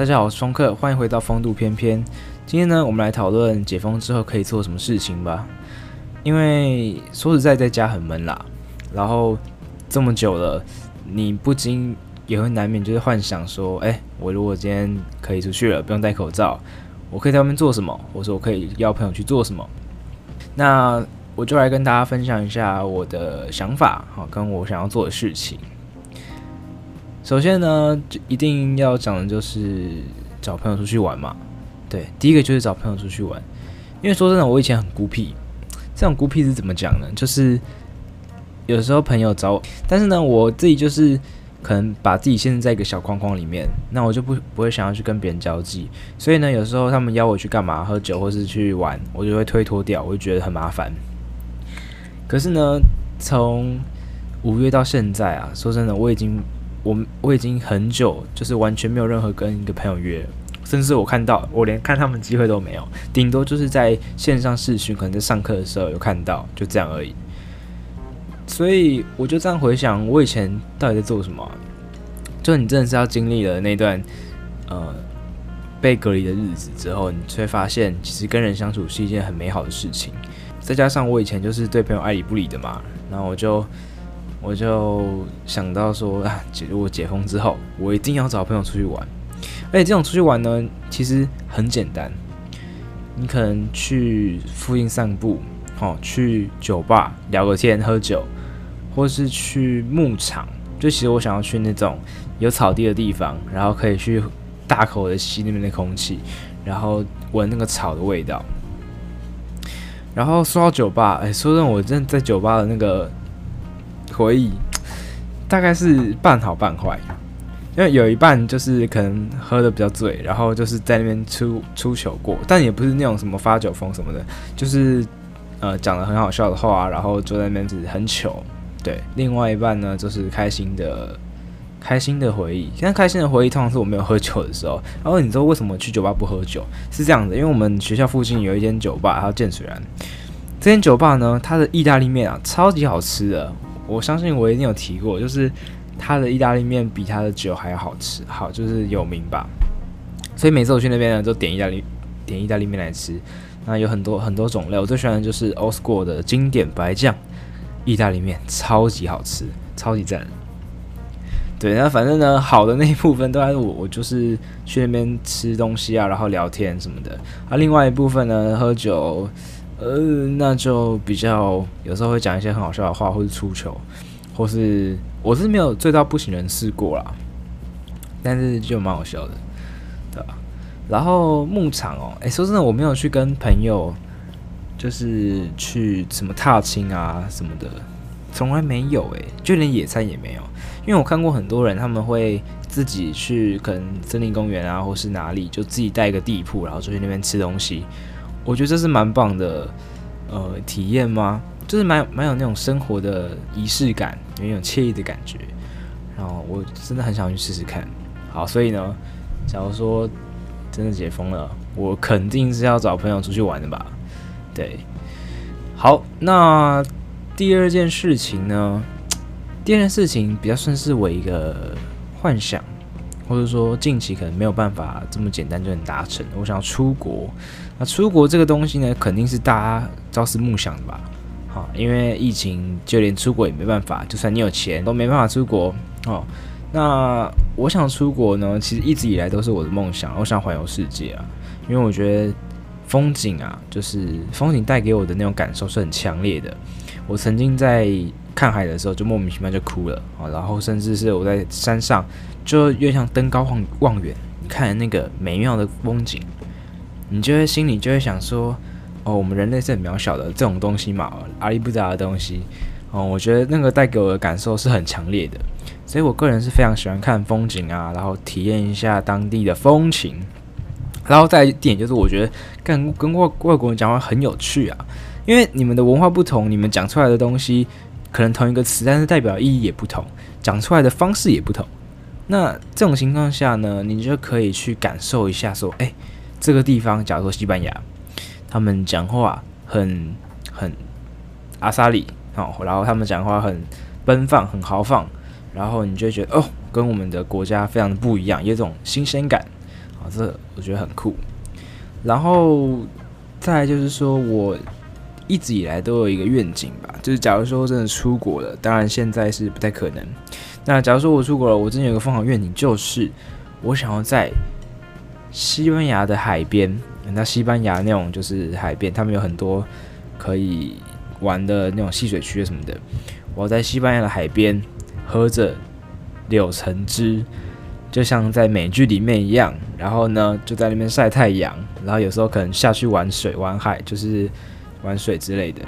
大家好，我是风客，欢迎回到风度翩翩。今天呢，我们来讨论解封之后可以做什么事情吧。因为说实在，在家很闷啦，然后这么久了，你不禁也会难免就是幻想说，哎，我如果今天可以出去了，不用戴口罩，我可以在外面做什么？或者说我可以邀朋友去做什么？那我就来跟大家分享一下我的想法，好，跟我想要做的事情。首先呢，就一定要讲的就是找朋友出去玩嘛。对，第一个就是找朋友出去玩，因为说真的，我以前很孤僻。这种孤僻是怎么讲呢？就是有时候朋友找我，但是呢，我自己就是可能把自己限制在一个小框框里面，那我就不不会想要去跟别人交际。所以呢，有时候他们邀我去干嘛，喝酒或是去玩，我就会推脱掉，我就觉得很麻烦。可是呢，从五月到现在啊，说真的，我已经。我我已经很久就是完全没有任何跟一个朋友约，甚至我看到我连看他们机会都没有，顶多就是在线上视讯，可能在上课的时候有看到，就这样而已。所以我就这样回想，我以前到底在做什么？就你真的是要经历了那段呃被隔离的日子之后，你才发现其实跟人相处是一件很美好的事情。再加上我以前就是对朋友爱理不理的嘛，然后我就。我就想到说啊，如果解封之后，我一定要找朋友出去玩。而且这种出去玩呢，其实很简单。你可能去附近散步，哦，去酒吧聊个天、喝酒，或是去牧场。就其实我想要去那种有草地的地方，然后可以去大口的吸那边的空气，然后闻那个草的味道。然后说到酒吧，哎，说真的，我真的在酒吧的那个。回忆大概是半好半坏，因为有一半就是可能喝得比较醉，然后就是在那边出出糗过，但也不是那种什么发酒疯什么的，就是呃讲了很好笑的话，然后坐在那边是很糗。对，另外一半呢就是开心的开心的回忆。现在开心的回忆通常是我没有喝酒的时候。然后你知道为什么去酒吧不喝酒？是这样的，因为我们学校附近有一间酒吧，叫建水兰。这间酒吧呢，它的意大利面啊超级好吃的。我相信我一定有提过，就是他的意大利面比他的酒还要好吃，好就是有名吧。所以每次我去那边呢，都点意大利点意大利面来吃。那有很多很多种类，我最喜欢的就是 Old School 的经典白酱意大利面，超级好吃，超级赞。对，那反正呢，好的那一部分都还是我，我就是去那边吃东西啊，然后聊天什么的。啊，另外一部分呢，喝酒。呃，那就比较有时候会讲一些很好笑的话，或是出糗，或是我是没有醉到不省人事过啦，但是就蛮好笑的，对吧？然后牧场哦，哎，说真的，我没有去跟朋友，就是去什么踏青啊什么的，从来没有哎，就连野餐也没有，因为我看过很多人他们会自己去可能森林公园啊，或是哪里，就自己带一个地铺，然后就去那边吃东西。我觉得这是蛮棒的，呃，体验吗？就是蛮蛮有那种生活的仪式感，有一种惬意的感觉。然后我真的很想去试试看。好，所以呢，假如说真的解封了，我肯定是要找朋友出去玩的吧？对。好，那第二件事情呢？第二件事情比较算是我一个幻想。或者说近期可能没有办法这么简单就能达成。我想要出国，那出国这个东西呢，肯定是大家朝思暮想的吧？好，因为疫情，就连出国也没办法，就算你有钱都没办法出国哦。那我想出国呢，其实一直以来都是我的梦想。我想环游世界啊，因为我觉得风景啊，就是风景带给我的那种感受是很强烈的。我曾经在看海的时候就莫名其妙就哭了啊，然后甚至是我在山上。就越像登高望望远，看那个美妙的风景，你就会心里就会想说：哦，我们人类是很渺小的这种东西嘛，阿里不达的东西。哦，我觉得那个带给我的感受是很强烈的，所以我个人是非常喜欢看风景啊，然后体验一下当地的风情。然后再一点就是，我觉得跟跟外外国人讲话很有趣啊，因为你们的文化不同，你们讲出来的东西可能同一个词，但是代表意义也不同，讲出来的方式也不同。那这种情况下呢，你就可以去感受一下，说，哎、这个地方，假如说西班牙，他们讲话很很阿萨里哦，然后他们讲话很奔放、很豪放，然后你就觉得，哦，跟我们的国家非常的不一样，有一种新鲜感啊，这我觉得很酷。然后再就是说，我一直以来都有一个愿景吧，就是假如说真的出国了，当然现在是不太可能。那假如说我出国了，我真的有个疯狂愿景，就是我想要在西班牙的海边，那西班牙那种就是海边，他们有很多可以玩的那种戏水区什么的。我在西班牙的海边喝着柳橙汁，就像在美剧里面一样。然后呢，就在那边晒太阳。然后有时候可能下去玩水、玩海，就是玩水之类的。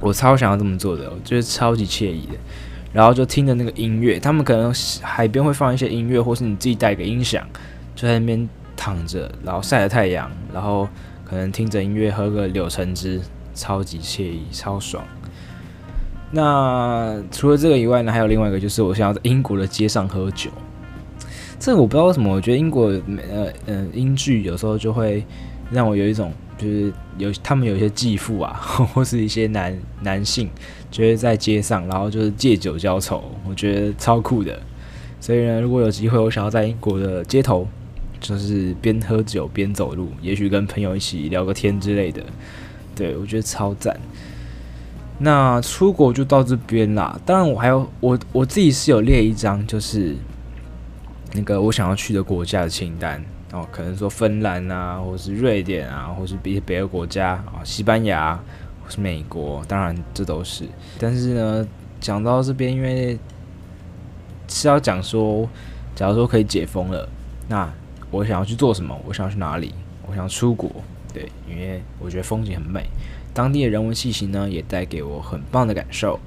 我超想要这么做的，我觉得超级惬意的。然后就听着那个音乐，他们可能海边会放一些音乐，或是你自己带个音响，就在那边躺着，然后晒着太阳，然后可能听着音乐，喝个柳橙汁，超级惬意，超爽。那除了这个以外呢，还有另外一个，就是我想要在英国的街上喝酒。这个我不知道为什么，我觉得英国呃呃英剧有时候就会让我有一种。就是有他们有些继父啊，或是一些男男性，就会在街上，然后就是借酒浇愁，我觉得超酷的。所以呢，如果有机会，我想要在英国的街头，就是边喝酒边走路，也许跟朋友一起聊个天之类的。对，我觉得超赞。那出国就到这边啦。当然，我还有我我自己是有列一张，就是那个我想要去的国家的清单。哦，可能说芬兰啊，或是瑞典啊，或是别别的国家啊，西班牙或是美国，当然这都是。但是呢，讲到这边，因为是要讲说，假如说可以解封了，那我想要去做什么？我想要去哪里？我想要出国，对，因为我觉得风景很美，当地的人文气息呢，也带给我很棒的感受。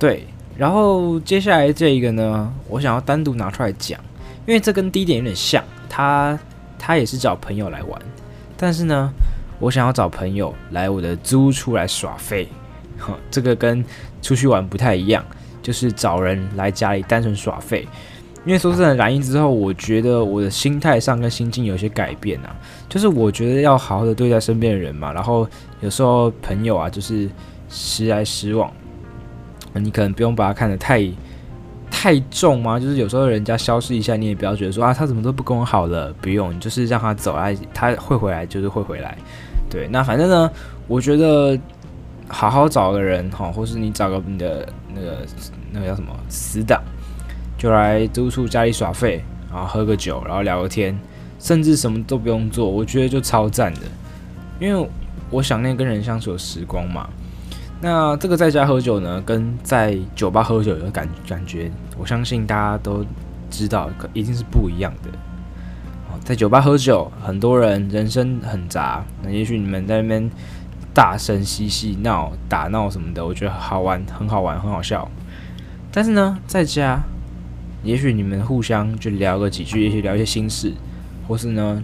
对，然后接下来这一个呢，我想要单独拿出来讲。因为这跟第一点有点像，他他也是找朋友来玩，但是呢，我想要找朋友来我的租屋处来耍废，哈，这个跟出去玩不太一样，就是找人来家里单纯耍废。因为说真的，染疫之后，我觉得我的心态上跟心境有些改变啊，就是我觉得要好好的对待身边的人嘛，然后有时候朋友啊，就是时来时往，你可能不用把他看得太。太重吗？就是有时候人家消失一下，你也不要觉得说啊，他怎么都不跟我好了，不用，你就是让他走啊，他会回来，就是会回来。对，那反正呢，我觉得好好找个人哈，或是你找个你的那个那个叫什么死党，就来督促家里耍废，然后喝个酒，然后聊个天，甚至什么都不用做，我觉得就超赞的，因为我想念跟人相处的时光嘛。那这个在家喝酒呢，跟在酒吧喝酒的感感觉，我相信大家都知道，可一定是不一样的。在酒吧喝酒，很多人人声很杂，那也许你们在那边大声嬉戏闹打闹什么的，我觉得好玩，很好玩，很好笑。但是呢，在家，也许你们互相就聊个几句，也许聊一些心事，或是呢，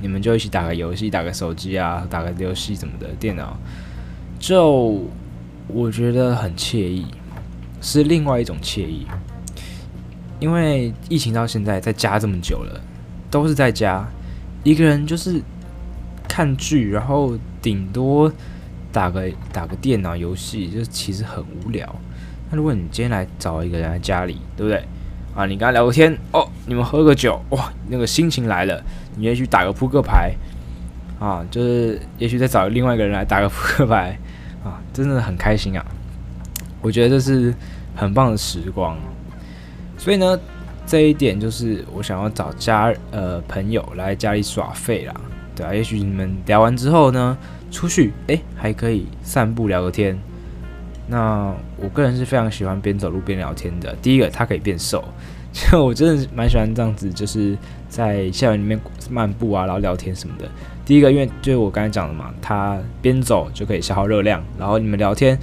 你们就一起打个游戏，打个手机啊，打个游戏什么的，电脑。就我觉得很惬意，是另外一种惬意。因为疫情到现在在家这么久了，都是在家一个人，就是看剧，然后顶多打个打个电脑游戏，就其实很无聊。那如果你今天来找一个人来家里，对不对？啊，你跟他聊个天，哦，你们喝个酒，哇，那个心情来了，你也许打个扑克牌，啊，就是也许再找另外一个人来打个扑克牌。啊，真的很开心啊！我觉得这是很棒的时光，所以呢，这一点就是我想要找家呃朋友来家里耍废啦，对啊，也许你们聊完之后呢，出去诶还可以散步聊个天。那我个人是非常喜欢边走路边聊天的。第一个，它可以变瘦，就我真的蛮喜欢这样子，就是在校园里面漫步啊，然后聊天什么的。第一个，因为就是我刚才讲的嘛，他边走就可以消耗热量，然后你们聊天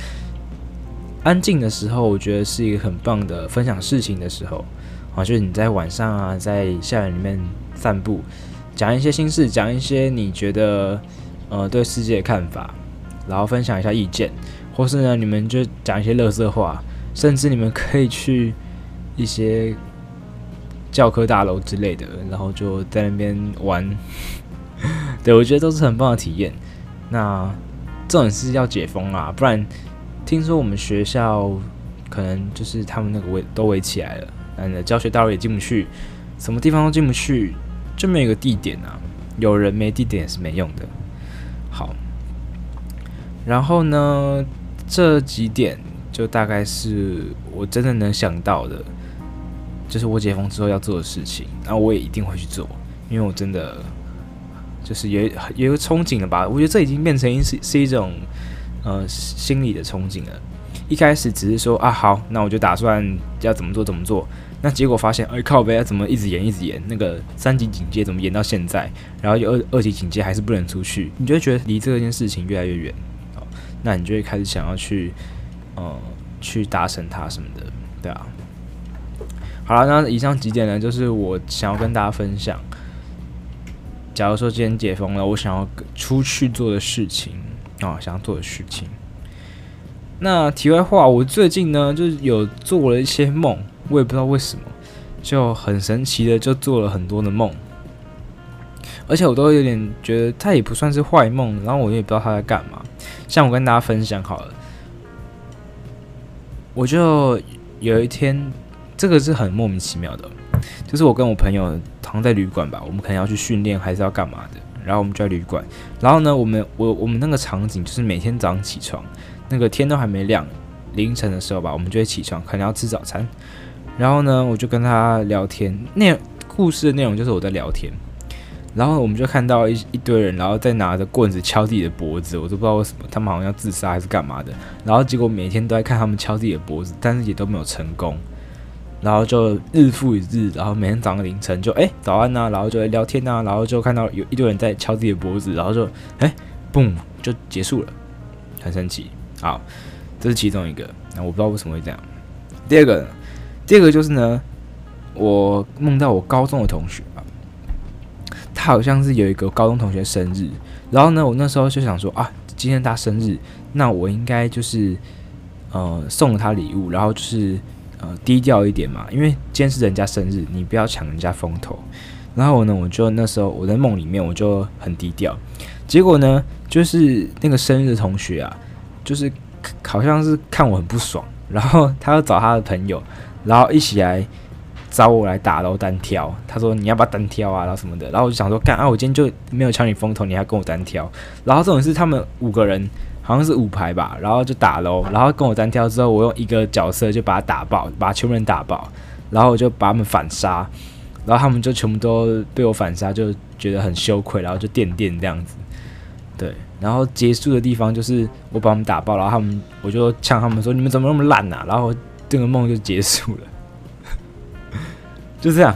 安静的时候，我觉得是一个很棒的分享事情的时候啊，就是你在晚上啊，在校园里面散步，讲一些心事，讲一些你觉得呃对世界的看法，然后分享一下意见，或是呢，你们就讲一些乐色话，甚至你们可以去一些教科大楼之类的，然后就在那边玩。对，我觉得都是很棒的体验。那这种是要解封啊，不然听说我们学校可能就是他们那个围都围起来了，那你的教学大楼也进不去，什么地方都进不去，就没有一个地点啊。有人没地点也是没用的。好，然后呢，这几点就大概是我真的能想到的，就是我解封之后要做的事情，然后我也一定会去做，因为我真的就是有有一个憧憬了吧？我觉得这已经变成是是一种呃心理的憧憬了。一开始只是说啊好，那我就打算要怎么做怎么做。那结果发现，哎靠北，怎么一直延一直延？那个三级警戒怎么延到现在？然后有二二级警戒还是不能出去？你就会觉得离这件事情越来越远。哦，那你就会开始想要去，呃，去达成它什么的，对啊。好了，那以上几点呢，就是我想要跟大家分享。假如说今天解封了，我想要出去做的事情啊，哦，想要做的事情。那题外话，我最近呢，就是有做了一些梦，我也不知道为什么，就很神奇的就做了很多的梦，而且我都有点觉得它也不算是坏梦，然后我也不知道他在干嘛。像我跟大家分享好了，我就有一天，这个是很莫名其妙的，就是我跟我朋友躺在旅馆吧，我们可能要去训练还是要干嘛的，然后我们就在旅馆，然后呢，我们我我们那个场景就是每天早上起床。那个天都还没亮，凌晨的时候吧，我们就会起床，可能要吃早餐。然后呢，我就跟他聊天。那故事的内容就是我在聊天。然后我们就看到一一堆人，然后在拿着棍子敲自己的脖子，我都不知道为什么，他们好像要自杀还是干嘛的。然后结果每天都在看他们敲自己的脖子，但是也都没有成功。然后就日复一日，然后每天早上凌晨就哎早安呐、然后就聊天呐、然后就看到有一堆人在敲自己的脖子，然后就哎嘣就结束了，很神奇。好，这是其中一个。那我不知道为什么会这样。第二个，第二个就是呢，我梦到我高中的同学啊，他好像是有一个高中同学生日，然后呢，我那时候就想说啊，今天他生日，那我应该就是呃送了他礼物，然后就是呃低调一点嘛，因为今天是人家生日，你不要抢人家风头。然后呢，我就那时候我在梦里面我就很低调，结果呢，就是那个生日的同学啊。就是好像是看我很不爽，然后他要找他的朋友，然后一起来找我来打斗单挑。他说你要不要单挑啊，然后什么的。然后我就想说干啊，我今天就没有抢你风头，你还跟我单挑。然后这种是他们五个人好像是五排吧，然后就打喽。然后跟我单挑之后，我用一个角色就把他打爆，把全部人打爆，然后我就把他们反杀，然后他们就全部都被我反杀，就觉得很羞愧，然后就垫垫这样子。对，然后结束的地方就是我把他们打爆，然后他们我就呛他们说：“你们怎么那么烂啊？”然后这个梦就结束了，就这样，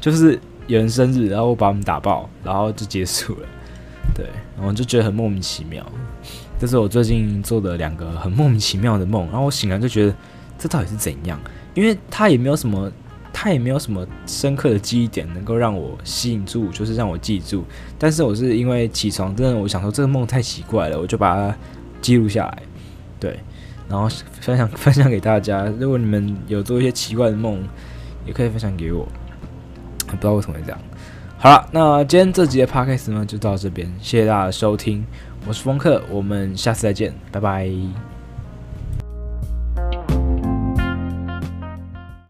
就是有人生日，然后我把他们打爆，然后就结束了。对，然后就觉得很莫名其妙。这是我最近做的两个很莫名其妙的梦，然后我醒来就觉得这到底是怎样？因为他也没有什么。他也没有什么深刻的记忆点能够让我吸引住，就是让我记住。但是我是因为起床，真的我想说这个梦太奇怪了，我就把它记录下来，对，然后分享分享给大家。如果你们有做一些奇怪的梦，也可以分享给我。不知道为什么会这样。好了，那今天这集的 podcast 呢就到这边，谢谢大家的收听，我是风客，我们下次再见，拜拜。